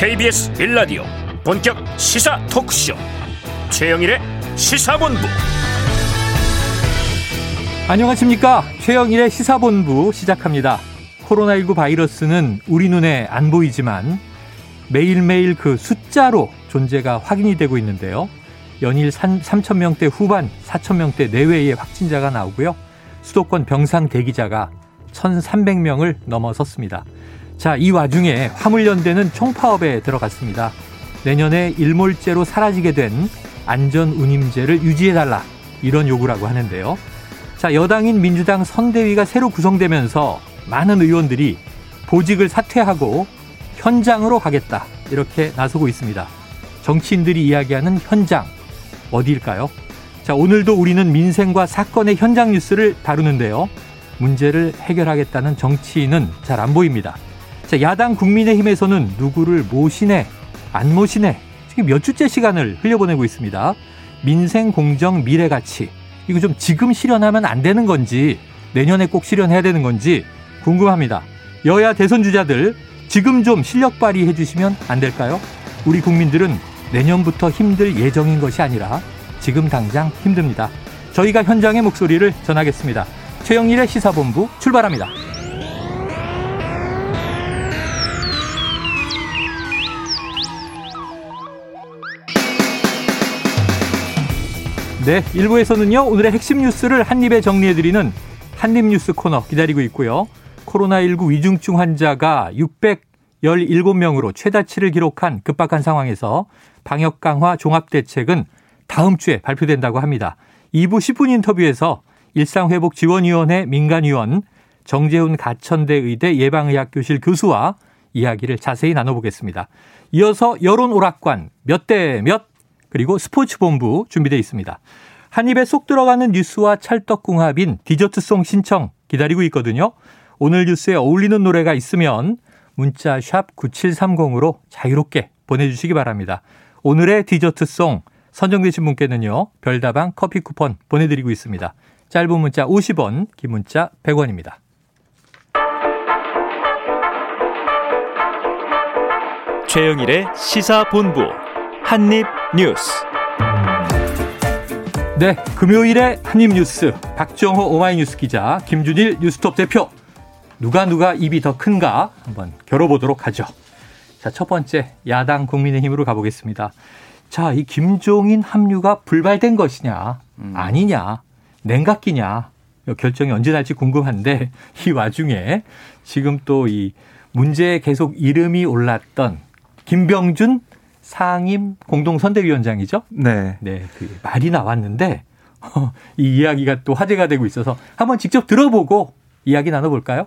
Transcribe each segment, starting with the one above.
KBS 1라디오 본격 시사 토크쇼. 최영일의 시사본부. 안녕하십니까? 최영일의 시사본부 시작합니다. 코로나19 바이러스는 우리 눈에 안 보이지만 매일매일 그 숫자로 존재가 확인이 되고 있는데요. 연일 3천명대 후반 4천명대 내외의 확진자가 나오고요. 수도권 병상 대기자가 1,300명을 넘어섰습니다. 자, 이 와중에 화물연대는 총파업에 들어갔습니다. 내년에 일몰제로 사라지게 된 안전운임제를 유지해달라. 이런 요구라고 하는데요. 자, 여당인 민주당 선대위가 새로 구성되면서 많은 의원들이 보직을 사퇴하고 현장으로 가겠다. 이렇게 나서고 있습니다. 정치인들이 이야기하는 현장. 어디일까요? 자, 오늘도 우리는 민생과 사건의 현장 뉴스를 다루는데요. 문제를 해결하겠다는 정치인은 잘 안 보입니다. 자, 야당 국민의힘에서는 누구를 모시네, 안 모시네, 지금 몇 주째 시간을 흘려보내고 있습니다. 민생 공정 미래 가치. 이거 좀 지금 실현하면 안 되는 건지, 내년에 꼭 실현해야 되는 건지 궁금합니다. 여야 대선 주자들 지금 좀 실력 발휘해 주시면 안 될까요? 우리 국민들은 내년부터 힘들 예정인 것이 아니라 지금 당장 힘듭니다. 저희가 현장의 목소리를 전하겠습니다. 최영일의 시사본부 출발합니다. 네, 1부에서는요, 오늘의 핵심 뉴스를 한입에 정리해드리는 한입 뉴스 코너 기다리고 있고요. 코로나19 위중증 환자가 617명으로 최다치를 기록한 급박한 상황에서 방역 강화 종합 대책은 다음 주에 발표된다고 합니다. 2부 10분 인터뷰에서 일상회복 지원위원회 민간위원 정재훈 가천대 의대 예방의학교실 교수와 이야기를 자세히 나눠보겠습니다. 이어서 여론 오락관 몇 대 몇 그리고 스포츠본부 준비되어 있습니다. 한 입에 쏙 들어가는 뉴스와 찰떡궁합인 디저트송 신청 기다리고 있거든요. 오늘 뉴스에 어울리는 노래가 있으면 문자 샵 9730으로 자유롭게 보내주시기 바랍니다. 오늘의 디저트송 선정되신 분께는요. 별다방 커피 쿠폰 보내드리고 있습니다. 짧은 문자 50원, 긴 문자 100원입니다. 최영일의 시사본부 한입 뉴스 네, 금요일의 한입 뉴스 박정호 오마이뉴스 기자 김준일 뉴스톱 대표 누가 누가 입이 더 큰가 한번 겨뤄보도록 하죠. 자, 첫 번째 야당 국민의힘으로 가보겠습니다. 자, 이 김종인 합류가 불발된 것이냐 음. 아니냐 냉각기냐 결정이 언제 날지 궁금한데 이 와중에 지금 또 이 문제에 계속 이름이 올랐던 김병준 상임 공동선대위원장이죠. 네. 네. 그 말이 나왔는데 이 이야기가 또 화제가 되고 있어서 한번 직접 들어보고 이야기 나눠볼까요?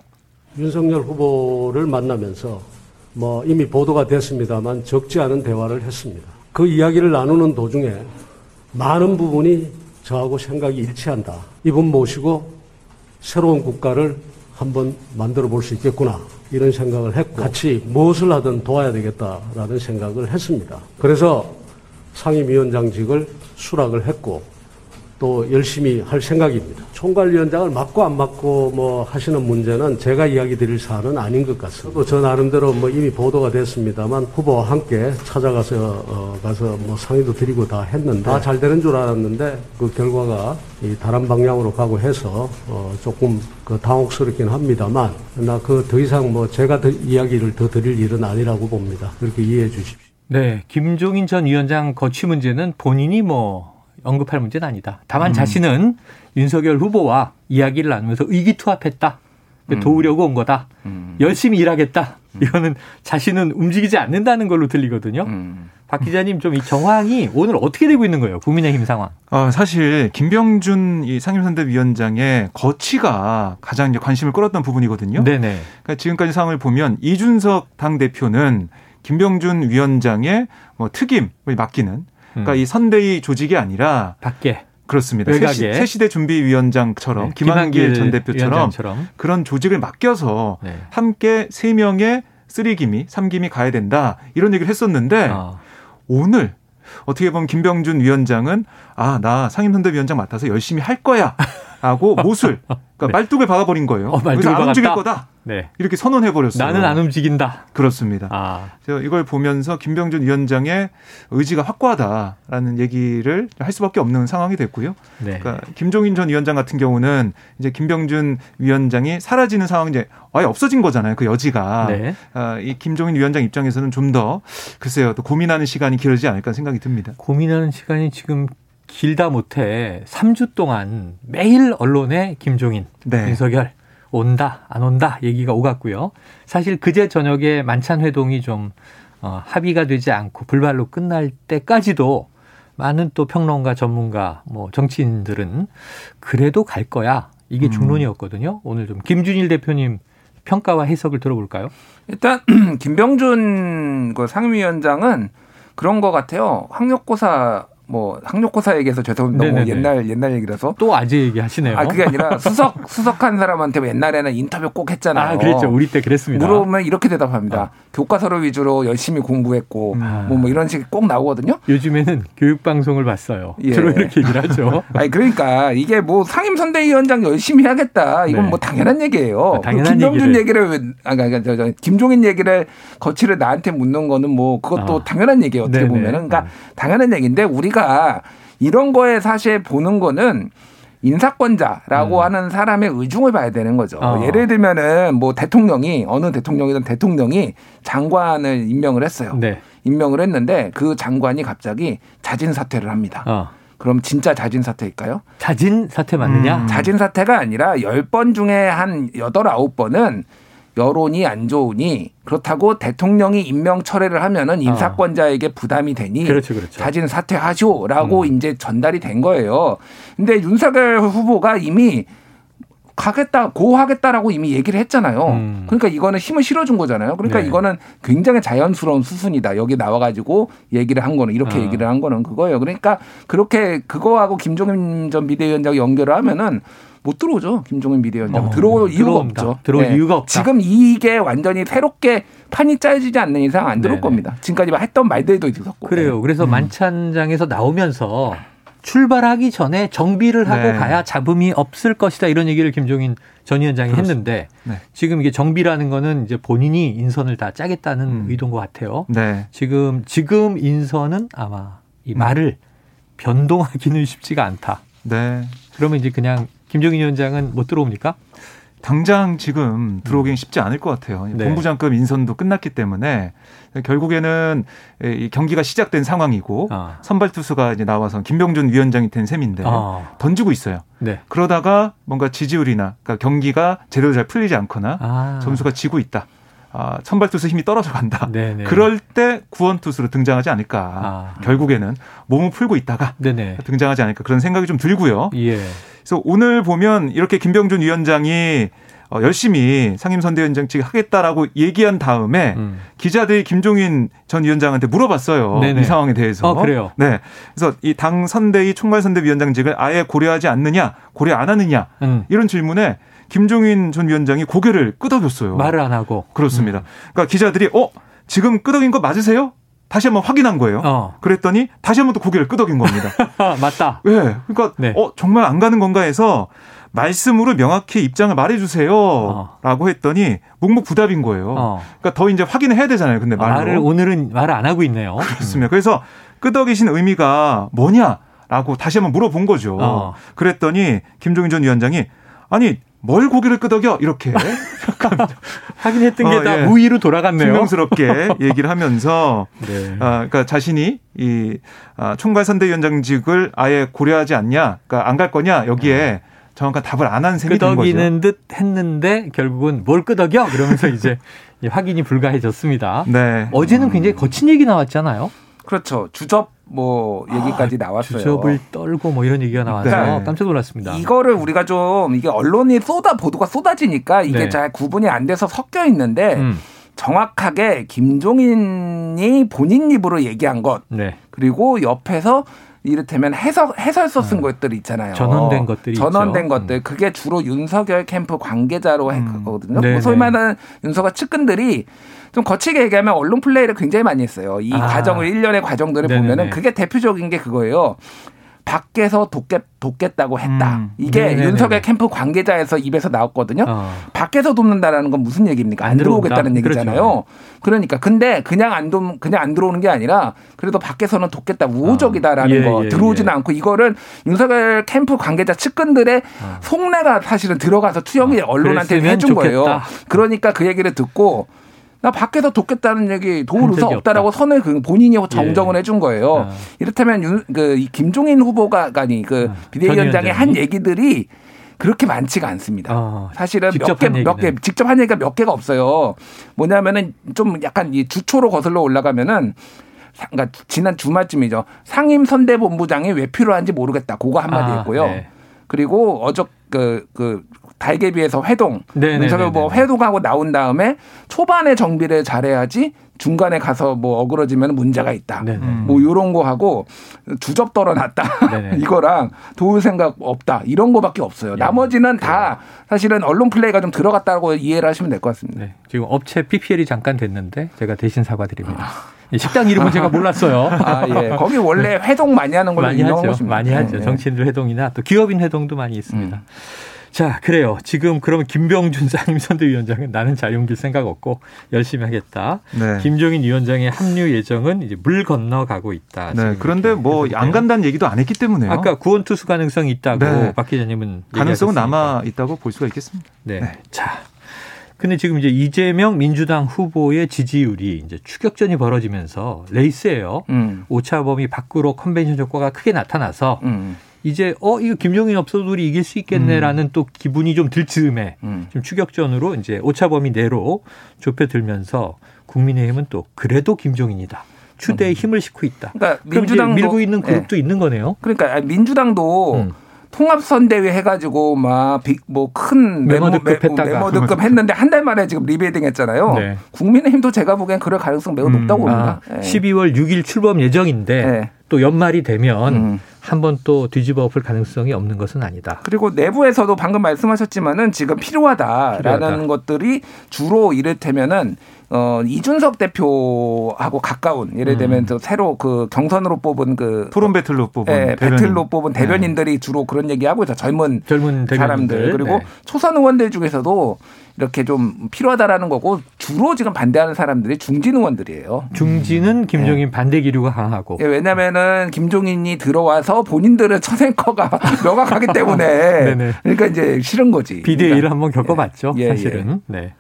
윤석열 후보를 만나면서 뭐 이미 보도가 됐습니다만 적지 않은 대화를 했습니다. 그 이야기를 나누는 도중에 많은 부분이 저하고 생각이 일치한다. 이분 모시고 새로운 국가를 한번 만들어 볼 수 있겠구나. 이런 생각을 했고 같이 무엇을 하든 도와야 되겠다라는 생각을 했습니다. 그래서 상임위원장직을 수락을 했고 또 열심히 할 생각입니다. 총괄위원장을 맡고 안 맡고 뭐 하시는 문제는 제가 이야기 드릴 사안은 아닌 것 같습니다. 저 나름대로 뭐 이미 보도가 됐습니다만 후보와 함께 찾아가서 어 가서 뭐 상의도 드리고 다 했는데 다 잘 되는 줄 알았는데 그 결과가 이 다른 방향으로 가고 해서 어 조금 그 당혹스럽긴 합니다만 나 그 더 이상 뭐 제가 더 이야기를 더 드릴 일은 아니라고 봅니다. 그렇게 이해해 주십시오. 네, 김종인 전 위원장 거취 문제는 본인이 뭐 언급할 문제는 아니다. 다만 음. 자신은 윤석열 후보와 이야기를 나누면서 의기투합했다. 음. 도우려고 온 거다. 음. 열심히 일하겠다. 음. 이거는 자신은 움직이지 않는다는 걸로 들리거든요. 음. 박 기자님 좀 이 정황이 오늘 어떻게 되고 있는 거예요? 국민의힘 상황. 어, 사실 김병준 이 상임선대위원장의 거취가 가장 이제 관심을 끌었던 부분이거든요. 네네. 그러니까 지금까지 상황을 보면 이준석 당 대표는 김병준 위원장의 뭐 특임을 맡기는 그러니까 음. 이 선대위 조직이 아니라 밖에 그렇습니다. 외곽에. 새 시대 준비위원장처럼 네. 김한길 전 대표처럼 위원장처럼. 그런 조직을 맡겨서 네. 함께 세 명의 쓰리김이 삼김이 가야 된다 이런 얘기를 했었는데 아. 오늘 어떻게 보면 김병준 위원장은 아, 나 상임선대위원장 맡아서 열심히 할 거야. 하고 못을 그러니까 네. 말뚝을 박아버린 거예요. 어, 그래서 안 움직일 거다. 네. 이렇게 선언해 버렸어요. 나는 안 움직인다. 그렇습니다. 아. 제가 이걸 보면서 김병준 위원장의 의지가 확고하다라는 얘기를 할 수밖에 없는 상황이 됐고요. 네. 그러니까 김종인 전 위원장 같은 경우는 이제 김병준 위원장이 사라지는 상황이 이제 아예 없어진 거잖아요. 그 여지가. 네. 아, 이 김종인 위원장 입장에서는 좀 더 글쎄요. 또 고민하는 시간이 길어지지 않을까 생각이 듭니다. 고민하는 시간이 지금 길다 못해 3주 동안 매일 언론에 김종인, 네. 윤석열 온다 안 온다 얘기가 오갔고요. 사실 그제 저녁에 만찬 회동이 좀 어, 합의가 되지 않고 불발로 끝날 때까지도 많은 또 평론가 전문가 뭐 정치인들은 그래도 갈 거야 이게 음. 중론이었거든요. 오늘 좀 김준일 대표님 평가와 해석을 들어볼까요? 일단 김병준 그 상임위원장은 그런 것 같아요. 학력고사 뭐 학력고사 얘기해서 죄송합니다. 뭐 옛날 옛날 얘기라서 또 아재 얘기 하시네요. 아 그게 아니라 수석 수석한 사람한테 뭐 옛날에는 인터뷰 꼭 했잖아요. 아 그랬죠. 우리 때 그랬습니다. 물어보면 이렇게 대답합니다. 어. 교과서를 위주로 열심히 공부했고 음. 뭐, 뭐 이런 식이 꼭 나오거든요. 요즘에는 교육 방송을 봤어요. 예. 주로 이렇게 얘기를 하죠. 아니 그러니까 이게 뭐 상임 선대위원장 열심히 하겠다. 이건 네. 뭐 당연한 얘기예요. 아, 당연한 김병준 얘기를, 얘기를 아 그러니까 저, 저, 김종인 얘기를 거치를 나한테 묻는 거는 뭐 그것도 아. 당연한 얘기예요. 어떻게 네네. 보면은 그러니까 음. 당연한 얘기인데 우리가 우리가 이런 거에 사실 보는 거는 인사권자라고 음. 하는 사람의 의중을 봐야 되는 거죠. 어. 예를 들면은 뭐 대통령이 어느 대통령이든 대통령이 장관을 임명을 했어요. 네. 임명을 했는데 그 장관이 갑자기 자진 사퇴를 합니다. 어. 그럼 진짜 자진 사퇴일까요? 자진 사퇴 맞느냐? 음. 자진 사퇴가 아니라 10번 중에 한 8, 9번은 여론이 안 좋으니 그렇다고 대통령이 임명 철회를 하면은 아. 인사권자에게 부담이 되니 그렇죠, 그렇죠. 자진 사퇴하시오라고 음. 이제 전달이 된 거예요. 근데 윤석열 후보가 이미 가겠다, 고하겠다라고 이미 얘기를 했잖아요. 음. 그러니까 이거는 힘을 실어준 거잖아요. 그러니까 네. 이거는 굉장히 자연스러운 수순이다. 여기 나와가지고 얘기를 한 거는 이렇게 아. 얘기를 한 거는 그거예요. 그러니까 그렇게 그거하고 김종인 전 비대위원장 연결을 하면은 못 들어오죠. 김종인 비대위원장. 어, 들어올 이유가. 없죠. 들어올 네. 이유가 없다. 지금 이게 완전히 새롭게 판이 짜여지지 않는 이상 안 들어올 네네. 겁니다. 지금까지 했던 말들도 있었고. 그래요. 네. 그래서 음. 만찬장에서 나오면서 출발하기 전에 정비를 하고 네. 가야 잡음이 없을 것이다 이런 얘기를 김종인 전 위원장이 그렇습니다. 했는데 네. 지금 이게 정비라는 거는 이제 본인이 인선을 다 짜겠다는 음. 의도인 것 같아요. 네. 지금 지금 인선은 아마 이 말을 음. 변동하기는 쉽지가 않다. 네. 그러면 이제 그냥 김종인 위원장은 못 들어옵니까? 당장 지금 들어오기는 쉽지 않을 것 같아요. 네. 본부장급 인선도 끝났기 때문에 결국에는 이 경기가 시작된 상황이고 아. 선발 투수가 이제 나와서 김병준 위원장이 된 셈인데 아. 던지고 있어요. 네. 그러다가 뭔가 지지율이나 그러니까 경기가 제대로 잘 풀리지 않거나 아. 점수가 지고 있다. 아, 선발 투수 힘이 떨어져 간다. 네네. 그럴 때 구원 투수로 등장하지 않을까. 아. 결국에는 몸을 풀고 있다가 네네. 등장하지 않을까 그런 생각이 좀 들고요. 예. 그래서 오늘 보면 이렇게 김병준 위원장이 어, 열심히 상임선대위원장직 하겠다라고 얘기한 다음에 음. 기자들이 김종인 전 위원장한테 물어봤어요. 네네. 이 상황에 대해서. 어, 그래요. 네. 그래서 이 당 선대위 총괄 선대위원장직을 아예 고려하지 않느냐, 고려 안 하느냐 음. 이런 질문에 김종인 전 위원장이 고개를 끄덕였어요. 말을 안 하고. 그렇습니다. 음. 그러니까 기자들이 어 지금 끄덕인 거 맞으세요? 다시 한번 확인한 거예요. 어. 그랬더니 다시 한번 또 고개를 끄덕인 겁니다. 맞다. 예. 네. 그러니까 네. 어 정말 안 가는 건가 해서 말씀으로 명확히 입장을 말해주세요. 어. 라고 했더니 묵묵부답인 거예요. 어. 그러니까 더 이제 확인을 해야 되잖아요. 근데 말로. 말을 오늘은 말을 안 하고 있네요. 그렇습니다. 음. 그래서 끄덕이신 의미가 뭐냐라고 다시 한번 물어본 거죠. 어. 그랬더니 김종인 전 위원장이 아니 뭘 고개를 끄덕여 이렇게 확인했던 게다 어, 예. 무의로 돌아갔네요. 분명스럽게 얘기를 하면서 네. 아, 그러니까 자신이 이 아, 총괄 선대위원장직을 아예 고려하지 않냐, 그러니까 안 갈 거냐 여기에 네. 정확한 답을 안 한 셈이 된 거죠. 끄덕이는 듯 했는데 결국은 뭘 끄덕여? 그러면서 이제 확인이 불가해졌습니다. 네. 어제는 굉장히 거친 얘기 나왔잖아요. 그렇죠. 주접 뭐 얘기까지 아, 나왔어요. 주접을 떨고 뭐 이런 얘기가 나와서 네. 깜짝 놀랐습니다. 이거를 우리가 좀 이게 언론이 쏟아 보도가 쏟아지니까 이게 네. 잘 구분이 안 돼서 섞여 있는데 음. 정확하게 김종인이 본인 입으로 얘기한 것 네. 그리고 옆에서 이를테면 해설 해설서 쓴 음. 것들 있잖아요. 전원된 것들이 전원된 있죠. 것들 음. 그게 주로 윤석열 캠프 관계자로 음. 했거든요. 네, 소위 네. 말하는 윤석열 측근들이 좀 거치게 얘기하면 언론 플레이를 굉장히 많이 했어요. 이 아. 과정을 일련의 과정들을 네네네. 보면은 그게 대표적인 게 그거예요. 밖에서 돕겠, 돕겠다고 했다. 음. 이게 네네네. 윤석열 캠프 관계자에서 입에서 나왔거든요. 어. 밖에서 돕는다라는 건 무슨 얘기입니까? 안, 안 들어오겠다는 얘기잖아요. 그렇죠. 그러니까 근데 그냥 안 돕, 그냥 안 들어오는 게 아니라 그래도 밖에서는 돕겠다 우호적이다라는 어. 예, 거 예, 들어오지는 예. 않고 이거를 윤석열 캠프 관계자 측근들의 어. 속내가 사실은 들어가서 투영이 어. 언론한테 해준 좋겠다. 거예요. 그러니까 그 얘기를 듣고 나 밖에서 돕겠다는 얘기 도울 의사 없다라고 없다. 선을 그 본인이 정정을 예. 해준 거예요. 아. 이렇다면 윤, 그 김종인 후보가 아니 그 아. 비대위원장의 한 얘기들이 그렇게 많지가 않습니다. 아, 사실은 몇 개, 몇 개, 직접 한 얘기가 몇 개가 없어요. 뭐냐면은 좀 약간 이 주초로 거슬러 올라가면은 그러니까 지난 주말쯤이죠. 상임 선대본부장이 왜 필요한지 모르겠다. 그거 한마디 아, 했고요. 네. 그리고 어저 그, 그 달개비에서 회동. 윤석열 뭐 회동하고 나온 다음에 초반에 정비를 잘해야지 중간에 가서 뭐 어그러지면 문제가 있다. 네네. 뭐 요런 거 하고 주접 떨어놨다. 이거랑 도울 생각 없다. 이런 거밖에 없어요. 예. 나머지는 다 사실은 언론 플레이가 좀 들어갔다고 이해를 하시면 될 것 같습니다. 네. 지금 업체 PPL이 잠깐 됐는데 제가 대신 사과드립니다. 아. 식당 이름은 제가 몰랐어요. 아, 예. 거기 원래 회동 많이 하는 걸로 많이 하죠. 많이 하죠. 네. 정치인들 회동이나 또 기업인 회동도 많이 있습니다. 음. 자, 그래요. 지금 그러면 김병준 상임 선대위원장은 나는 자유길 생각 없고 열심히 하겠다. 네. 김종인 위원장의 합류 예정은 이제 물 건너가고 있다. 네. 그런데 뭐 안 간다는 얘기도 안 했기 때문에요. 아까 구원 투수 가능성이 있다고 네. 박 기자님은 가능성은 남아 있다고 볼 수가 있겠습니다. 네. 네. 자. 근데 지금 이제 이재명 민주당 후보의 지지율이 이제 추격전이 벌어지면서 레이스예요. 음. 오차범위 밖으로 컨벤션 효과가 크게 나타나서 음. 이제 어 이거 김종인 없어도 우리 이길 수 있겠네라는 음. 또 기분이 좀 들 즈음에 음. 좀 추격전으로 이제 오차범위 내로 좁혀들면서 국민의힘은 또 그래도 김종인이다. 추대에 음. 힘을 싣고 있다. 그러니까 민주당 밀고 있는 그룹도 네. 있는 거네요. 그러니까 민주당도 음. 통합선대위 해가지고 막 뭐 큰 매머드급 매머, 매머드급 했는데 한 달 만에 지금 리베이딩 했잖아요. 네. 국민의힘도 제가 보기엔 그럴 가능성 매우 높다고 음. 봅니다. 아, 네. 12월 6일 출범 예정인데 네. 또 연말이 되면 음. 한번 또 뒤집어 엎을 가능성이 없는 것은 아니다. 그리고 내부에서도 방금 말씀하셨지만은 지금 필요하다라는 필요하다. 것들이 주로 이를테면은 어, 이준석 대표하고 가까운 예를 들면 음. 새로 그 경선으로 뽑은 그 토론 배틀로 뽑은 예, 배틀로 뽑은 네. 대변인들이 네. 주로 그런 얘기하고 있어 젊은 젊은 사람들 그리고 네. 초선 의원들 중에서도 이렇게 좀 필요하다라는 거고 주로 지금 반대하는 사람들이 중진 의원들이에요. 중진은 김종인 네. 반대 기류가 강하고. 예, 왜냐면은 김종인이 들어와서 본인들은 처생커가 명확하기 때문에 그러니까 이제 싫은 거지. 비대위를 그러니까. 한번 겪어봤죠. 예, 사실은. 예. 네.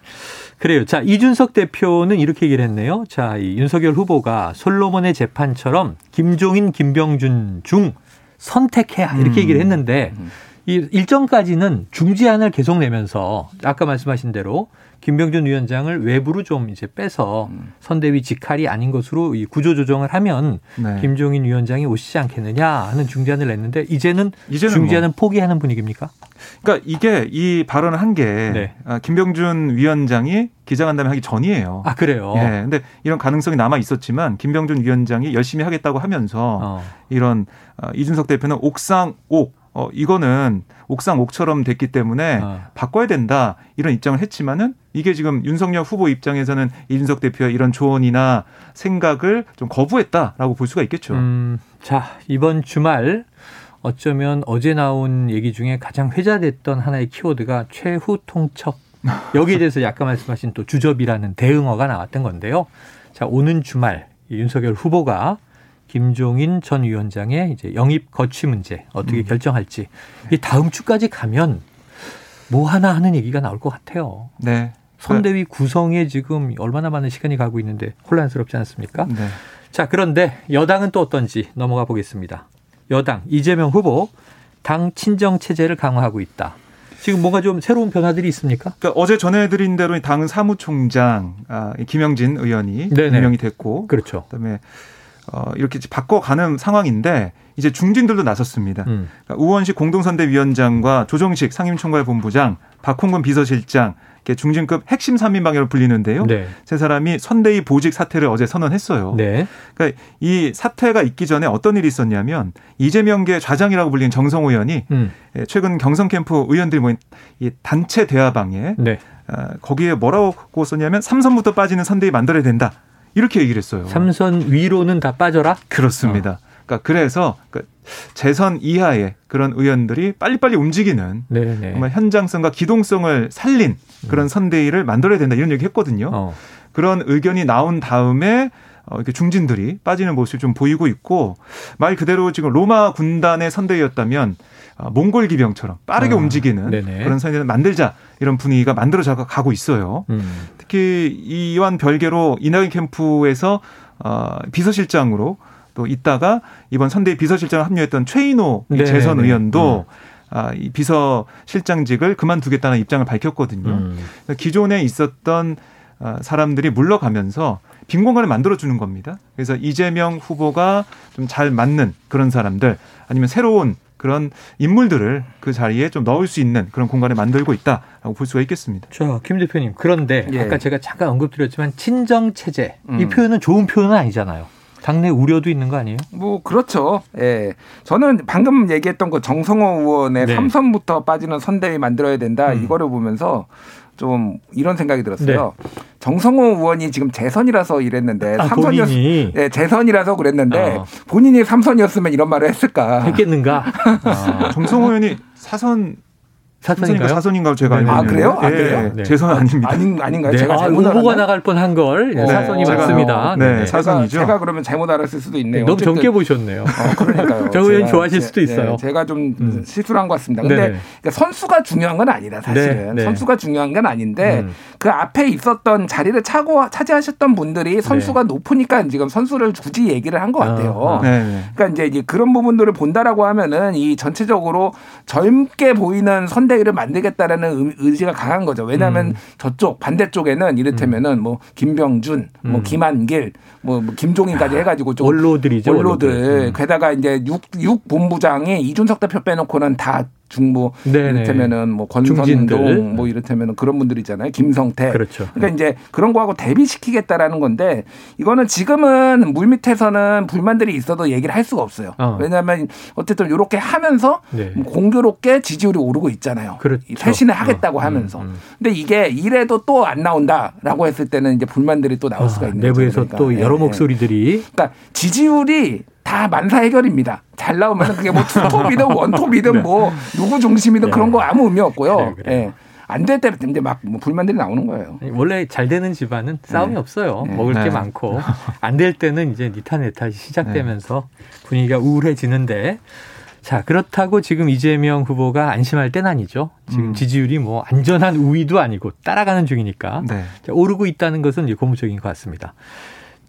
그래요. 자, 이준석 대표는 이렇게 얘기를 했네요. 자, 이 윤석열 후보가 솔로몬의 재판처럼 김종인, 김병준 중 선택해야 이렇게 음. 얘기를 했는데 음. 이 일정까지는 중지안을 계속 내면서 아까 말씀하신 대로 김병준 위원장을 외부로 좀 이제 빼서 음. 선대위 직할이 아닌 것으로 이 구조 조정을 하면 네. 김종인 위원장이 오시지 않겠느냐 하는 중지안을 냈는데 이제는, 이제는 중지안은 뭐. 포기하는 분위기입니까? 그러니까 이게 이 발언을 한게 네. 아, 김병준 위원장이 기자간담회 하기 전이에요. 아 그래요. 예. 근데 이런 가능성이 남아 있었지만 김병준 위원장이 열심히 하겠다고 하면서 어. 이런 아, 이준석 대표는 옥상 옥 어, 이거는 옥상 옥처럼 됐기 때문에 아. 바꿔야 된다 이런 입장을 했지만은 이게 지금 윤석열 후보 입장에서는 이준석 대표의 이런 조언이나 생각을 좀 거부했다라고 볼 수가 있겠죠. 음, 자 이번 주말 어쩌면 어제 나온 얘기 중에 가장 회자됐던 하나의 키워드가 최후 통첩. 여기에 대해서 약간 말씀하신 또 주접이라는 대응어가 나왔던 건데요. 자 오는 주말 윤석열 후보가 김종인 전 위원장의 이제 영입 거취 문제 어떻게 음. 결정할지 이 다음 주까지 가면 뭐 하나 하는 얘기가 나올 것 같아요. 네. 선대위 구성에 지금 얼마나 많은 시간이 가고 있는데 혼란스럽지 않습니까? 네. 자, 그런데 여당은 또 어떤지 넘어가 보겠습니다. 여당 이재명 후보 당 친정 체제를 강화하고 있다. 지금 뭔가 좀 새로운 변화들이 있습니까? 그러니까 어제 전해드린 대로 당 사무총장 아, 김영진 의원이 네네. 임명이 됐고, 그렇죠. 그다음에 어, 이렇게 바꿔가는 상황인데 이제 중진들도 나섰습니다. 음. 그러니까 우원식 공동선대위원장과 조정식 상임총괄본부장, 박홍근 비서실장, 이렇게 중진급 핵심 3인방으로 불리는데요. 네. 세 사람이 선대위 보직 사퇴를 어제 선언했어요. 네. 그러니까 이 사퇴가 있기 전에 어떤 일이 있었냐면 이재명계 좌장이라고 불리는 정성호 의원이 음. 예, 최근 경선 캠프 의원들이 모인 이 단체 대화방에 네. 어, 거기에 뭐라고 썼냐면 삼선부터 빠지는 선대위 만들어야 된다. 이렇게 얘기를 했어요. 삼선 위로는 다 빠져라? 그렇습니다. 어. 그러니까 그래서 그 재선 이하의 그런 의원들이 빨리빨리 움직이는 네네. 정말 현장성과 기동성을 살린 그런 음. 선대위를 만들어야 된다 이런 얘기 했거든요. 어. 그런 의견이 나온 다음에 어, 이렇게 중진들이 빠지는 모습이 좀 보이고 있고 말 그대로 지금 로마 군단의 선대위였다면 어, 몽골 기병처럼 빠르게 아, 움직이는 네네. 그런 선대를 만들자 이런 분위기가 만들어져 가고 있어요. 음. 특히 이완 별개로 이낙연 캠프에서 어, 비서실장으로 또 있다가 이번 선대위 비서실장 합류했던 최인호 재선 의원도 음. 아, 이 비서실장직을 그만두겠다는 입장을 밝혔거든요. 음. 기존에 있었던 어, 사람들이 물러가면서 빈 공간을 만들어주는 겁니다. 그래서 이재명 후보가 좀 잘 맞는 그런 사람들 아니면 새로운 그런 인물들을 그 자리에 좀 넣을 수 있는 그런 공간을 만들고 있다라고 볼 수가 있겠습니다. 자, 김 대표님. 그런데 예. 아까 제가 잠깐 언급드렸지만 친정 체제 음. 이 표현은 좋은 표현은 아니잖아요. 당내 우려도 있는 거 아니에요? 뭐 그렇죠. 예. 저는 방금 얘기했던 그 정성호 의원의 네. 삼선부터 빠지는 선대위 만들어야 된다 음. 이거를 보면서 좀 이런 생각이 들었어요. 네. 정성호 의원이 지금 재선이라서 이랬는데 아, 삼선이었 네, 재선이라서 그랬는데 어. 본인이 삼선이었으면 이런 말을 했을까? 했겠는가? 아, 정성호 의원이 사선 사선인가요? 사선인가요? 제가 네. 아 그래요? 아, 그래요? 네. 재선 아닙니다. 아닌 아닌가요? 네. 제가 아, 잘못 아, 후보가 나갈 뻔한 걸 네. 사선이 제가, 맞습니다. 네, 네. 사선이죠. 제가, 제가, 그러면 잘못 알았을 수도 있네요. 너무 젊게 보셨네요. 어, 그러니까요. 정 의원 좋아하실 수도 있어요. 제가 좀 음. 실수를 한 것 같습니다. 근데 그러니까 선수가 중요한 건 아니다 사실은 선수가 중요한 건 아닌데 음. 그 앞에 있었던 자리를 차고 차지하셨던 분들이 선수가 높으니까 지금 선수를 굳이 얘기를 한 것 같아요. 아, 그러니까 이제, 이제 그런 부분들을 본다라고 하면은 이 전체적으로 젊게 보이는 선 대위를 만들겠다. 하겠다라는 의지가 강한 거죠. 왜냐하면 음. 저쪽 반대쪽에는 이를테면은 뭐 김병준, 뭐 음. 김한길, 뭐, 뭐 김종인까지 해가지고 좀 원로들이죠. 원로들. 원로들. 음. 게다가 이제 육, 육 본부장이 이준석 대표 빼놓고는 다 중부. 이를테면은 뭐 권선동 뭐 이를테면은 그런 분들 있잖아요. 김성태. 그렇죠. 그러니까 네. 이제 그런 거하고 대비시키겠다라는 건데 이거는 지금은 물 밑에서는 불만들이 있어도 얘기를 할 수가 없어요. 어. 왜냐하면 어쨌든 이렇게 하면서 네. 공교롭게 지지율이 오르고 있잖아요. 그렇죠. 쇄신을 하겠다고 어. 하면서. 음, 음. 근데 이게 이래도 또 안 나온다라고 했을 때는 이제 불만들이 또 나올 아, 수가 있는 내부에서 그러니까. 또 여러 네. 목소리들이. 그러니까 지지율이 다 만사 해결입니다. 잘 나오면 그게 뭐 투톱이든 원톱이든 네. 뭐 누구 중심이든 네. 그런 거 아무 의미 없고요. 그래, 그래. 예. 안될 때 이제 막 뭐 불만들이 나오는 거예요. 원래 잘 되는 집안은 싸움이 네. 없어요. 네. 먹을 게 네. 많고 안 될 때는 이제 니탄네탄이 시작되면서 네. 분위기가 우울해지는데 자 그렇다고 지금 이재명 후보가 안심할 때는 아니죠. 지금 음. 지지율이 뭐 안전한 우위도 아니고 따라가는 중이니까 네. 자, 오르고 있다는 것은 이제 고무적인 것 같습니다.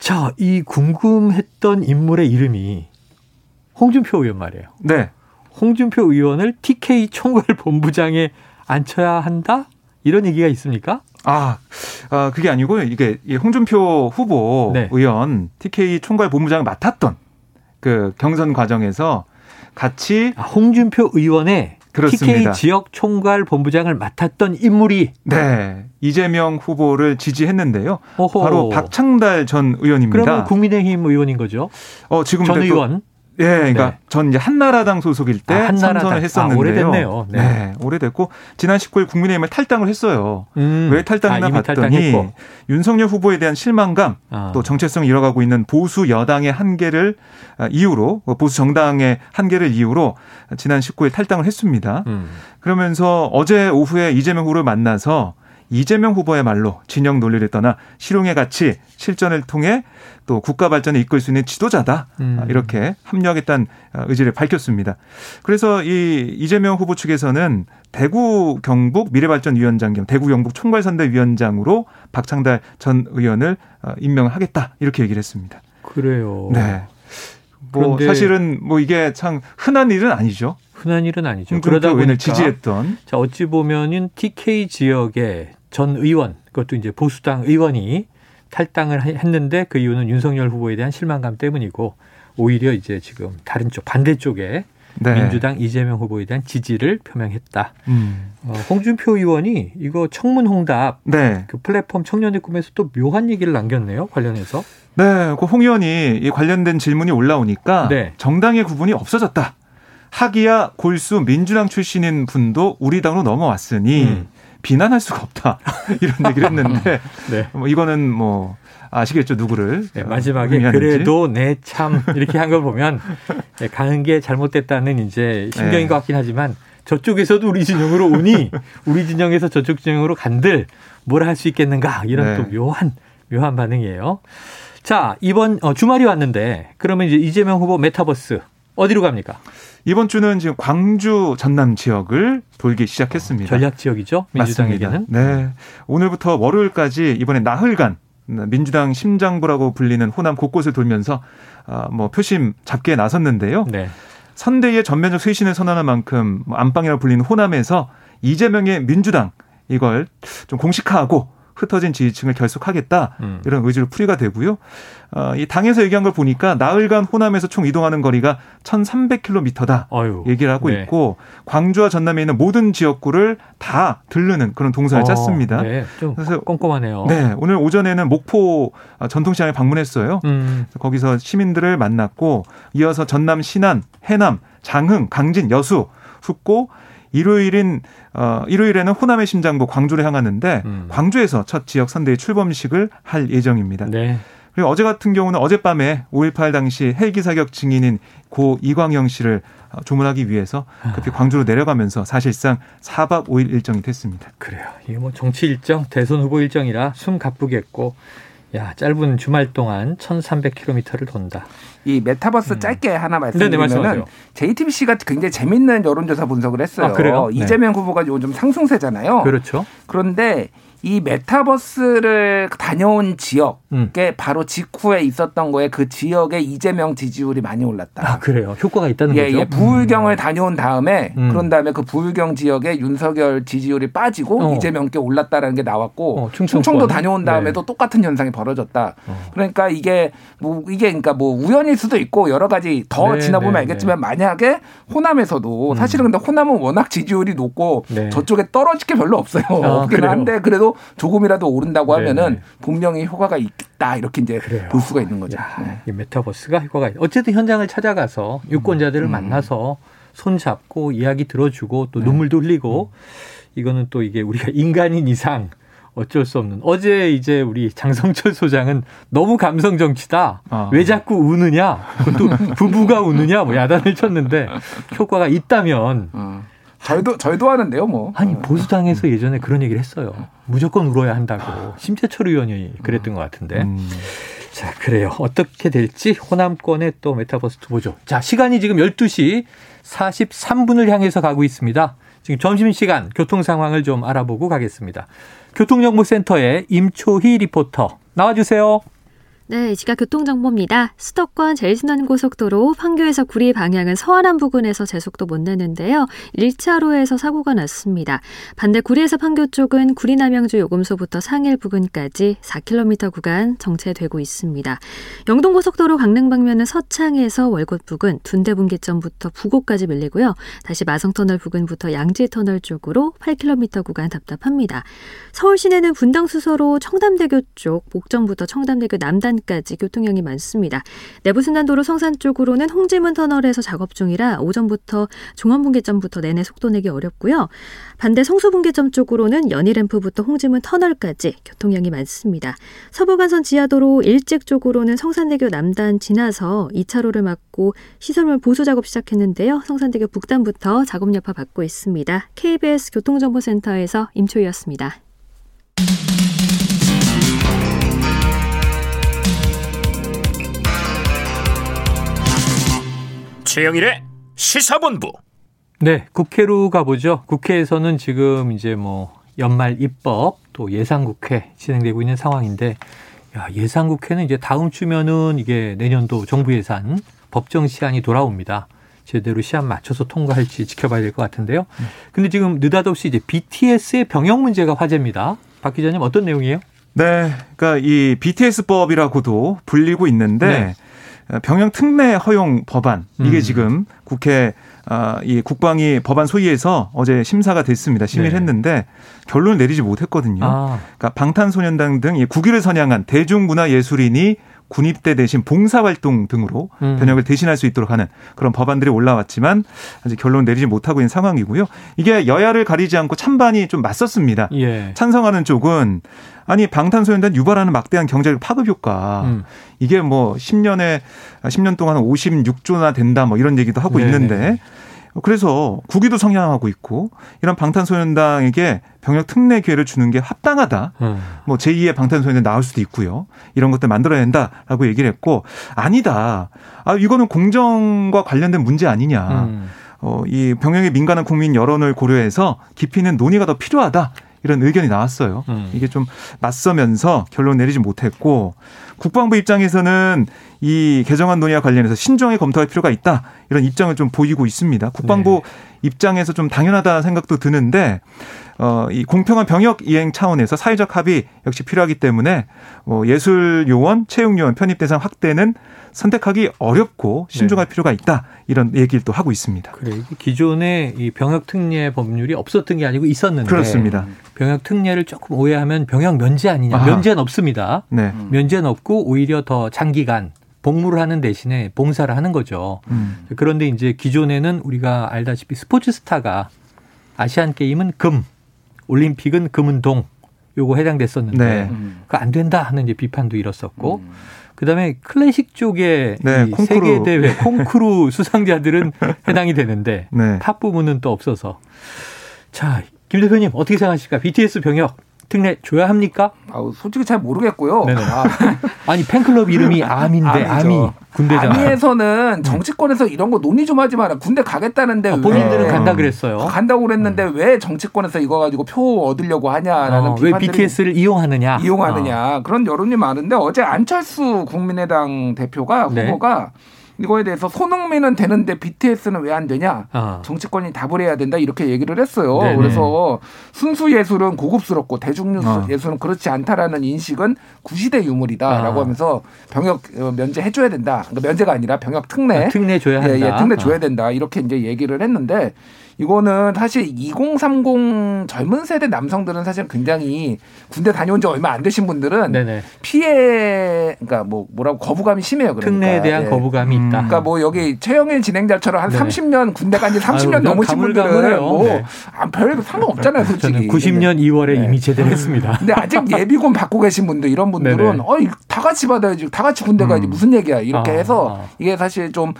자, 이 궁금했던 인물의 이름이 홍준표 의원 말이에요. 네. 홍준표 의원을 TK 총괄 본부장에 앉혀야 한다? 이런 얘기가 있습니까? 아, 아 그게 아니고요. 이게 홍준표 후보 네. 의원 TK 총괄 본부장을 맡았던 그 경선 과정에서 같이 아, 홍준표 의원의 그렇습니다. TK 지역 총괄 본부장을 맡았던 인물이 네 이재명 후보를 지지했는데요. 어허. 바로 박창달 전 의원입니다. 그러면 국민의힘 의원인 거죠? 어 지금 전 의원. 예, 그러니까 네. 전 이제 한나라당 소속일 때 아, 참선을 했었는데요. 아, 오래됐네요. 네. 네. 오래됐고 지난 19일 국민의힘을 탈당을 했어요. 음. 왜 탈당했나 아, 봤더니 탈당했고. 윤석열 후보에 대한 실망감, 아. 또 정체성 잃어가고 있는 보수 여당의 한계를 아, 이유로 보수 정당의 한계를 이유로 지난 19일 탈당을 했습니다. 음. 그러면서 어제 오후에 이재명 후보를 만나서 이재명 후보의 말로 진영 논리를 떠나 실용의 가치 실전을 통해 또 국가 발전에 이끌 수 있는 지도자다 음. 이렇게 합류하겠다는 의지를 밝혔습니다. 그래서 이 이재명 후보 측에서는 대구 경북 미래발전위원장 겸 대구 경북 총괄선대위원장으로 박창달 전 의원을 어, 임명하겠다 이렇게 얘기를 했습니다. 그래요. 네. 뭐 사실은 뭐 이게 참 흔한 일은 아니죠. 흔한 일은 아니죠. 그러다 보니까 지지했던 자 어찌 보면은 TK 지역의 전 의원 그것도 이제 보수당 의원이 탈당을 했는데 그 이유는 윤석열 후보에 대한 실망감 때문이고 오히려 이제 지금 다른 쪽 반대쪽에 네. 민주당 이재명 후보에 대한 지지를 표명했다. 음. 어, 홍준표 의원이 이거 청문홍답 네. 그 플랫폼 청년의 꿈에서 또 묘한 얘기를 남겼네요. 관련해서. 네, 그 홍 의원이 이 관련된 질문이 올라오니까 네. 정당의 구분이 없어졌다. 하기야 골수 민주당 출신인 분도 우리 당으로 넘어왔으니 음. 비난할 수가 없다 이런 얘기를 했는데 네. 뭐 이거는 뭐 아시겠죠 누구를 네, 마지막에 그래도 내 참 이렇게 한 걸 보면 네, 가는 게 잘못됐다는 이제 심경인 네. 것 같긴 하지만 저쪽에서도 우리 진영으로 오니 우리 진영에서 저쪽 진영으로 간들 뭘 할 수 있겠는가 이런 네. 또 묘한 묘한 반응이에요. 자 이번 어, 주말이 왔는데 그러면 이제 이재명 후보 메타버스 어디로 갑니까? 이번 주는 지금 광주 전남 지역을 돌기 시작했습니다. 전략 지역이죠 민주당에게는. 맞습니다. 네 오늘부터 월요일까지 이번에 나흘간 민주당 심장부라고 불리는 호남 곳곳을 돌면서 어, 뭐 표심 잡기에 나섰는데요. 네. 선대의 전면적 쇄신을 선언한 만큼 뭐 안방이라고 불리는 호남에서 이재명의 민주당 이걸 좀 공식화하고 흩어진 지지층을 결속하겠다 음. 이런 의지로 풀이가 되고요. 어, 이 당에서 얘기한 걸 보니까 나흘간 호남에서 총 이동하는 거리가 1,300km다 어휴, 얘기를 하고 네. 있고 광주와 전남에 있는 모든 지역구를 다 들르는 그런 동선을 어, 짰습니다. 네, 좀 그래서 꼼꼼하네요. 네, 오늘 오전에는 목포 전통시장에 방문했어요. 음. 거기서 시민들을 만났고 이어서 전남 신안, 해남, 장흥, 강진, 여수, 숙고 일요일인 어 일요일에는 호남의 심장부 광주를 향하는데 음. 광주에서 첫 지역 선대의 출범식을 할 예정입니다. 네. 그리고 어제 같은 경우는 어젯밤에 5.18 당시 헬기 사격 증인인 고 이광영 씨를 어, 조문하기 위해서 급히 아. 광주로 내려가면서 사실상 4박 5일 일정이 됐습니다. 그래요. 이게 뭐 정치 일정, 대선 후보 일정이라 숨 가쁘겠고 야, 짧은 주말 동안 1,300km를 돈다. 이 메타버스 음. 짧게 하나 말씀드리면은 JTBC가 굉장히 재밌는 여론조사 분석을 했어요. 아? 이재명 네. 후보가 요즘 상승세잖아요. 그렇죠. 그런데 이 메타버스를 다녀온 지역에 음. 바로 직후에 있었던 거에 그 지역의 이재명 지지율이 많이 올랐다. 아 그래요? 효과가 있다는 예, 거죠? 예, 부울경을 음. 다녀온 다음에 음. 그런 다음에 그 부울경 지역에 윤석열 지지율이 빠지고 어. 이재명 께 올랐다라는 게 나왔고 어, 충청도 다녀온 다음에도 네. 똑같은 현상이 벌어졌다. 어. 그러니까 이게 뭐 이게 그러니까 뭐 우연일 수도 있고 여러 가지 더 네, 지나보면 네, 알겠지만 네. 만약에 호남에서도 음. 사실은 근데 호남은 워낙 지지율이 높고 네. 저쪽에 떨어질 게 별로 없어요. 아, 없긴 한데 그래도 조금이라도 오른다고 하면은 네네. 분명히 효과가 있다 이렇게 이제 그래요. 볼 수가 있는 거죠. 야, 네. 이 메타버스가 효과가 있... 어쨌든 현장을 찾아가서 유권자들을 음. 만나서 손 잡고 이야기 들어주고 또 네. 눈물도 흘리고 음. 이거는 또 이게 우리가 인간인 이상 어쩔 수 없는. 어제 이제 우리 장성철 소장은 너무 감성 정치다. 아. 왜 자꾸 우느냐? 또 부부가 우느냐? 뭐 야단을 쳤는데 효과가 있다면 아. 저희도 저희도 하는데요, 뭐. 아니 보수당에서 예전에 그런 얘기를 했어요. 무조건 울어야 한다고 심재철 의원이 그랬던 것 같은데. 음. 자, 그래요. 어떻게 될지 호남권의 또 매타버스 투어죠. 자, 시간이 지금 12시 43분을 향해서 가고 있습니다. 지금 점심시간 교통 상황을 좀 알아보고 가겠습니다. 교통정보센터의 임초희 리포터 나와주세요. 네, 이 시각 교통정보입니다. 수도권 제1순환고속도로 판교에서 구리 방향은 서하남 부근에서 제속도 못 내는데요. 1차로에서 사고가 났습니다. 반대 구리에서 판교 쪽은 구리 남양주 요금소부터 상일 부근까지 4km 구간 정체되고 있습니다. 영동고속도로 강릉 방면은 서창에서 월곶 부근 둔대분기점부터 부곡까지 밀리고요. 다시 마성터널 부근부터 양지터널 쪽으로 8km 구간 답답합니다. 서울 시내는 분당 수서로 청담대교 쪽 목전부터 청담대교 남단 까지 교통량이 많습니다. 내부순환도로 성산 쪽으로는 홍지문 터널에서 작업 중이라 오전부터 종암분기점부터 내내 속도 내기 어렵고요. 반대 성수분기점 쪽으로는 연희램프부터 홍지문 터널까지 교통량이 많습니다. 서부간선 지하도로 일찍 쪽으로는 성산대교 남단 지나서 2차로를 막고 시설물 보수 작업 시작했는데요. 성산대교 북단부터 작업 여파 받고 있습니다. KBS 교통정보센터에서 임초희였습니다. 최영일의 시사본부. 네, 국회로 가보죠. 국회에서는 지금 이제 뭐 연말 입법 또 예산국회 진행되고 있는 상황인데 야, 예산국회는 이제 다음 주면은 이게 내년도 정부 예산 법정 시한이 돌아옵니다. 제대로 시한 맞춰서 통과할지 지켜봐야 될 것 같은데요. 근데 지금 느닷없이 이제 BTS의 병역 문제가 화제입니다. 박 기자님 어떤 내용이에요? 네, 그러니까 이 BTS법이라고도 불리고 있는데 네. 병영 특례 허용 법안 이게 음. 지금 국회 아, 이 국방위 법안 소위에서 어제 심사가 됐습니다. 심의를 네. 했는데 결론을 내리지 못했거든요. 아. 그러니까 방탄소년단 등 국위를 선양한 대중문화예술인이 군입대 대신 봉사활동 등으로 음. 병역을 대신할 수 있도록 하는 그런 법안들이 올라왔지만 아직 결론 내리지 못하고 있는 상황이고요. 이게 여야를 가리지 않고 찬반이 좀 맞섰습니다. 예. 찬성하는 쪽은 아니 방탄소년단 유발하는 막대한 경제적 파급 효과 음. 이게 뭐 10년에 10년 동안 56조나 된다 뭐 이런 얘기도 하고 네 있는데 그래서 국위도 성향하고 있고 이런 방탄소년단에게 병역 특례 기회를 주는 게 합당하다. 음. 뭐 제2의 방탄소년단 나올 수도 있고요. 이런 것들 만들어야 된다라고 얘기를 했고 아니다. 아 이거는 공정과 관련된 문제 아니냐. 음. 어, 이 병역에 민감한 국민 여론을 고려해서 깊이 있는 논의가 더 필요하다. 이런 의견이 나왔어요. 음. 이게 좀 맞서면서 결론 내리지 못했고 국방부 입장에서는 이 개정안 논의와 관련해서 신중하게 검토할 필요가 있다 이런 입장을 좀 보이고 있습니다. 국방부 네. 입장에서 좀 당연하다 생각도 드는데 어, 이 공평한 병역 이행 차원에서 사회적 합의 역시 필요하기 때문에 뭐 예술 요원, 채용 요원 편입 대상 확대는 선택하기 어렵고 신중할 네. 필요가 있다 이런 얘기를 또 하고 있습니다. 그래 기존에 이 병역 특례 법률이 없었던 게 아니고 있었는데 그렇습니다. 병역 특례를 조금 오해하면 병역 면제 아니냐? 아하. 면제는 없습니다. 네. 면제는 없고 오히려 더 장기간 복무를 하는 대신에 봉사를 하는 거죠. 음. 그런데 이제 기존에는 우리가 알다시피 스포츠 스타가 아시안 게임은 금, 올림픽은 금은 동 요거 해당됐었는데 네. 그안 된다 하는 이제 비판도 일었었고 음. 그다음에 클래식 쪽에 네, 세계 대회 콩쿠르 수상자들은 해당이 되는데 네. 팝 부분은 또 없어서 자, 김 대표님 어떻게 생각하십니까? BTS 병역 특례 줘야 합니까? 아, 솔직히 잘 모르겠고요. 아. 니 팬클럽 이름이 암인데 암이 군대잖아요. 암이에서는 음. 정치권에서 이런 거 논의 좀 하지 마라. 군대 가겠다는데 아, 본인들은 간다 그랬어요. 간다고 그랬는데 음. 왜 정치권에서 이거 가지고 표 얻으려고 하냐라는 어, 왜 BTS를 이용하느냐? 이용하느냐 어. 그런 여론이 많은데 어제 안철수 국민의당 대표가 네. 후보가 이거에 대해서 손흥민은 되는데 BTS는 왜 안 되냐? 아. 정치권이 답을 해야 된다 이렇게 얘기를 했어요. 네네. 그래서 순수 예술은 고급스럽고 대중 아. 예술은 그렇지 않다라는 인식은 구시대 유물이다라고 아. 하면서 병역 어, 면제 해줘야 된다. 그러니까 면제가 아니라 병역 특례, 아, 특례 줘야 한다. 예, 예, 특례 줘야 아. 된다 이렇게 이제 얘기를 했는데 이거는 사실 2030 젊은 세대 남성들은 사실 굉장히 군대 다녀온 지 얼마 안 되신 분들은 네네. 피해 그러니까 뭐 뭐라고 거부감이 심해요. 그러니까. 특례에 대한 예. 거부감이 있다. 그러니까 뭐 여기 최영일 진행자처럼 한 네네. 30년 군대 간지 30년 아유, 넘으신 분들은 뭐별 네. 상관없잖아요, 솔직히. 90년 2월에 네. 이미 제대를 했습니다. 근데 아직 예비군 받고 계신 분들 이런 분들은 어이 다 같이 받아야지. 다 같이 군대 가야지. 음. 무슨 얘기야. 이렇게 아, 해서 아. 이게 사실 좀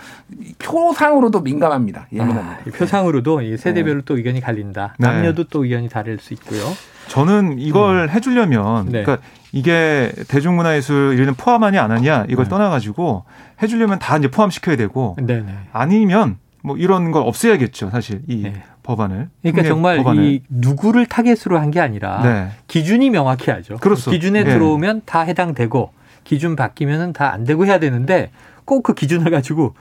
표상으로도 민감합니다. 예민합니다. 아, 표상으로도 이 세대별로 네. 또 의견이 갈린다. 네. 남녀도 또 의견이 다를 수 있고요. 저는 이걸 음. 해주려면 네. 그러니까 이게 대중문화예술 이런 포함하니 안 하냐 이걸 네. 떠나가지고 해주려면 다 이제 포함시켜야 되고. 네. 아니면 뭐 이런 걸 없애야겠죠 사실 이 네. 법안을. 그러니까 정말 법안을. 이 누구를 타겟으로 한 게 아니라 네. 기준이 명확히 하죠. 그렇소. 기준에 네. 들어오면 다 해당되고 기준 바뀌면은 다 안 되고 해야 되는데 꼭 그 기준을 가지고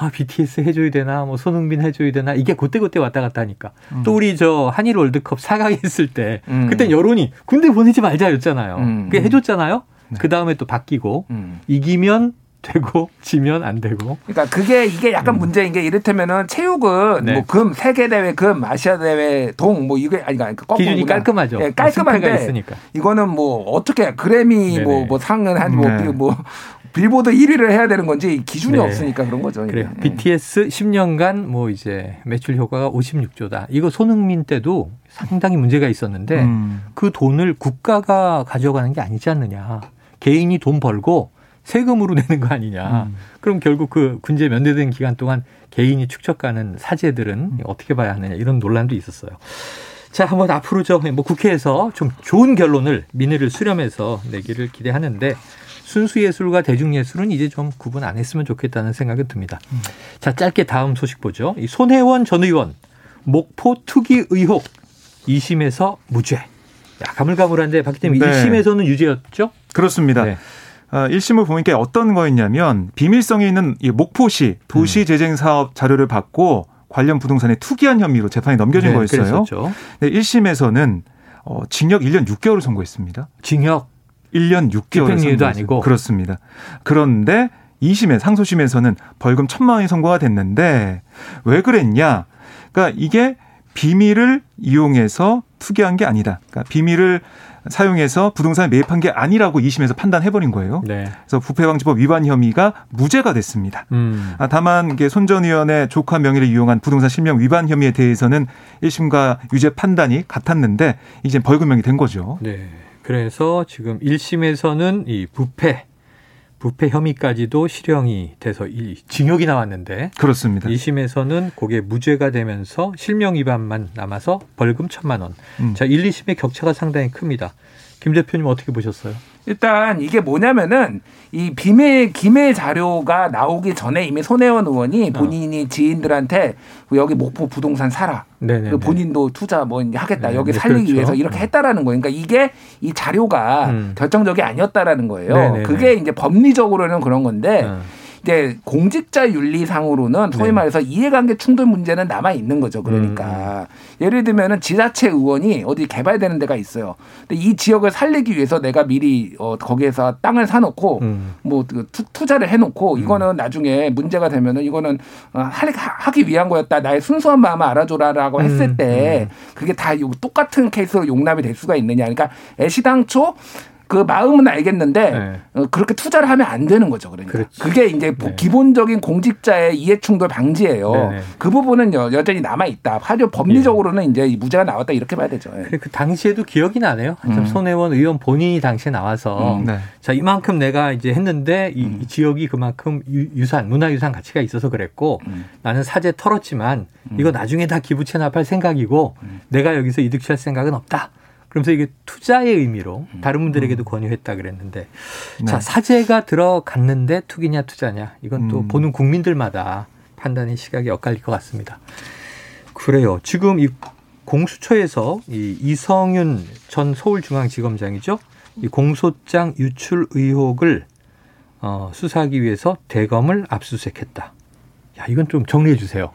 아, BTS 해줘야 되나, 뭐, 손흥민 해줘야 되나, 이게 그때그때 왔다 갔다 하니까. 음. 또 우리 저 한일 월드컵 4강 했을 때, 음. 그때 여론이 군대 보내지 말자였잖아요. 음. 그게 해줬잖아요? 네. 그 다음에 또 바뀌고, 음. 이기면 되고 지면 안 되고. 그러니까 그게 이게 약간 음. 문제인 게 이를테면은 체육은 네. 뭐금 세계 대회 금 아시아 대회 동 뭐 이게 아니 그러니까 기준이 깔끔하죠. 예, 깔끔한데 이거는 뭐 어떻게 그래미 뭐뭐 뭐 상은 한뭐 네. 뭐 빌보드 1위를 해야 되는 건지 기준이 네. 없으니까 그런 거죠. 그래요. 네. BTS 10년간 뭐 이제 매출 효과가 56조다. 이거 손흥민 때도 상당히 문제가 있었는데 음. 그 돈을 국가가 가져가는 게 아니지 않느냐. 개인이 돈 벌고 세금으로 내는 거 아니냐. 음. 그럼 결국 그 군제 면제된 기간 동안 개인이 축적가는 사재들은 음. 어떻게 봐야 하느냐 이런 논란도 있었어요. 자, 한번 앞으로 저 뭐 국회에서 좀 좋은 결론을 민의를 수렴해서 내기를 기대하는데 순수 예술과 대중 예술은 이제 좀 구분 안 했으면 좋겠다는 생각이 듭니다. 음. 자, 짧게 다음 소식 보죠. 이 손혜원 전 의원 목포 투기 의혹 2심에서 무죄. 야, 가물가물한데 박 기자님 네. 1심에서는 유죄였죠? 그렇습니다. 네. 어, 1심을 보니까 어떤 거였냐면 비밀성이 있는 이 목포시 도시재생 사업 자료를 받고 관련 부동산에 투기한 혐의로 재판에 넘겨진 네, 거였어요. 네, 1심에서는 어, 징역 1년 6개월을 선고했습니다. 징역 1년 6개월 집행유예도 아니고 그렇습니다. 그런데 2심에 상소심에서는 벌금 1천만 원이 선고가 됐는데 왜 그랬냐? 그러니까 이게 비밀을 이용해서 투기한 게 아니다. 그러니까 비밀을 사용해서 부동산에 매입한 게 아니라고 2심에서 판단해버린 거예요. 네. 그래서 부패방지법 위반 혐의가 무죄가 됐습니다. 음. 아, 다만 이게 손전 의원의 조카 명의를 이용한 부동산 실명 위반 혐의에 대해서는 1심과 유죄 판단이 같았는데 이제 벌금형이 된 거죠. 네. 그래서 지금 1심에서는 이 부패 부패 혐의까지도 실형이 돼서 이 징역이 나왔는데 그렇습니다. 2심에서는 그게 무죄가 되면서 실명 위반만 남아서 벌금 천만 원. 음. 자, 1, 2심의 격차가 상당히 큽니다. 김 대표님 어떻게 보셨어요? 일단 이게 뭐냐면은 이 비밀 기밀 자료가 나오기 전에 이미 손혜원 의원이 어. 본인이 어. 지인들한테 여기 목포 부동산 사라. 그 본인도 투자 뭐 하겠다. 네, 여기 네, 살리기 그렇죠. 위해서 이렇게 어. 했다라는 거예요. 그러니까 이게 이 자료가 음. 결정적이 아니었다라는 거예요. 네네네. 그게 이제 법리적으로는 그런 건데 음. 이제 공직자 윤리상으로는 소위 네. 말해서 이해관계 충돌 문제는 남아 있는 거죠. 그러니까 음. 예를 들면은 지자체 의원이 어디 개발되는 데가 있어요. 근데 이 지역을 살리기 위해서 내가 미리 어 거기에서 땅을 사놓고 음. 뭐그 투자를 해놓고 음. 이거는 나중에 문제가 되면은 이거는 어, 하기 위한 거였다. 나의 순수한 마음을 알아줘라라고 했을 음. 때 음. 그게 다 똑같은 케이스로 용납이 될 수가 있느냐. 그러니까 애시당초 그 마음은 알겠는데 네. 어, 그렇게 투자를 하면 안 되는 거죠. 그러니까 그렇지. 그게 이제 네. 기본적인 공직자의 이해충돌 방지예요. 네, 네. 그 부분은 여, 전히 남아 있다. 하죠 법리적으로는 예. 이제 무죄가 나왔다 이렇게 봐야 되죠. 예. 그 당시에도 기억이 나네요. 음. 손혜원 의원 본인이 당시에 나와서 음, 네. 자 이만큼 내가 이제 했는데 이, 음. 이 지역이 그만큼 유, 산 문화유산 가치가 있어서 그랬고 음. 나는 사재 털었지만 음. 이거 나중에 다 기부 체납할 생각이고 음. 내가 여기서 이득 취할 생각은 없다. 그러면서 이게 투자의 의미로 음. 다른 분들에게도 음. 권유했다 그랬는데 네. 자 사재가 들어갔는데 투기냐 투자냐 이건 또 음. 보는 국민들마다 판단의 시각이 엇갈릴 것 같습니다. 그래요. 지금 이 공수처에서 이 이성윤 전 서울중앙지검장이죠. 이 공소장 유출 의혹을 어, 수사하기 위해서 대검을 압수수색했다. 야, 이건 좀 정리해 주세요.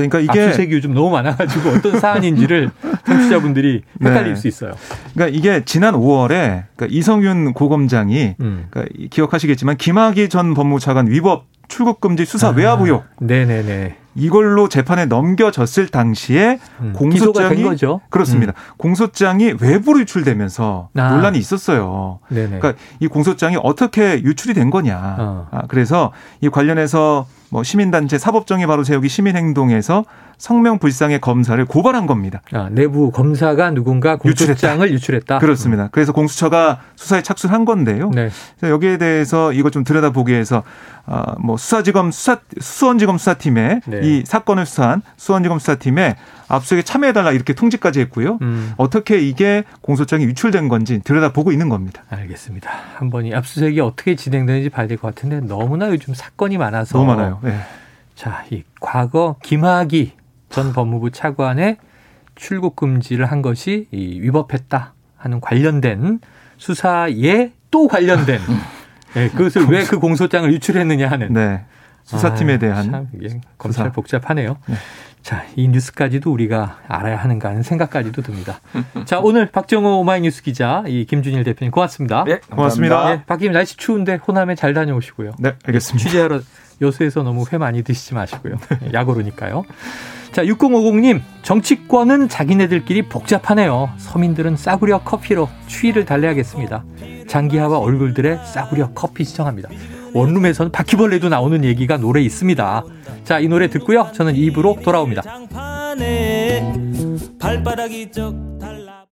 네, 그러니까 이게 압수색이 요즘 너무 많아가지고 어떤 사안인지를 청취자분들이 헷갈릴 네. 수 있어요. 그러니까 이게 지난 5월에 그러니까 이성윤 고검장이 음. 그러니까 기억하시겠지만 김학의 전 법무차관 위법 출국 금지 수사 아, 외압 의혹. 네네네. 이걸로 재판에 넘겨졌을 당시에 음, 공소장이 그렇습니다. 음. 공소장이 외부로 유출되면서 아. 논란이 있었어요. 네네. 그러니까 이 공소장이 어떻게 유출이 된 거냐. 어. 아, 그래서 이 관련해서 뭐 시민단체 사법정의 바로 세우기 시민행동에서 성명 불상의 검사를 고발한 겁니다. 아, 내부 검사가 누군가 공소장을 유출했다. 유출했다. 그렇습니다. 그래서 공수처가 수사에 착수한 건데요. 네. 여기에 대해서 이걸 좀 들여다보기 위해서 어, 뭐 수사지검 수사 수원지검 수사팀에 네. 이 사건을 수사한 수원지검 수사팀에 압수에 참여해달라 이렇게 통지까지 했고요. 음. 어떻게 이게 공소장이 유출된 건지 들여다보고 있는 겁니다. 알겠습니다. 한번 이 압수수색이 어떻게 진행되는지 봐야 될 것 같은데 너무나 요즘 사건이 많아서 너무 많아요. 네. 자, 이 과거 김학의 전 법무부 차관의 출국 금지를 한 것이 이 위법했다 하는 관련된 수사에 또 관련된 네, 그것을 왜 그 공소장을 유출했느냐 하는 네. 수사팀에 아, 대한 참, 예, 검찰 복잡하네요. 네. 자, 이 뉴스까지도 우리가 알아야 하는가 하는 생각까지도 듭니다. 자, 오늘 박정호 오마이뉴스 기자, 이 김준일 대표님 고맙습니다. 네, 고맙습니다. 네, 박님 날씨 추운데 호남에 잘 다녀오시고요. 네, 알겠습니다. 취재하러 여수에서 너무 회 많이 드시지 마시고요. 야구로니까요. 자, 6050님, 정치권은 자기네들끼리 복잡하네요. 서민들은 싸구려 커피로 추위를 달래야겠습니다. 장기하와 얼굴들의 싸구려 커피 시청합니다. 원룸에서는 바퀴벌레도 나오는 얘기가 노래 있습니다. 자, 이 노래 듣고요. 저는 입으로 돌아옵니다.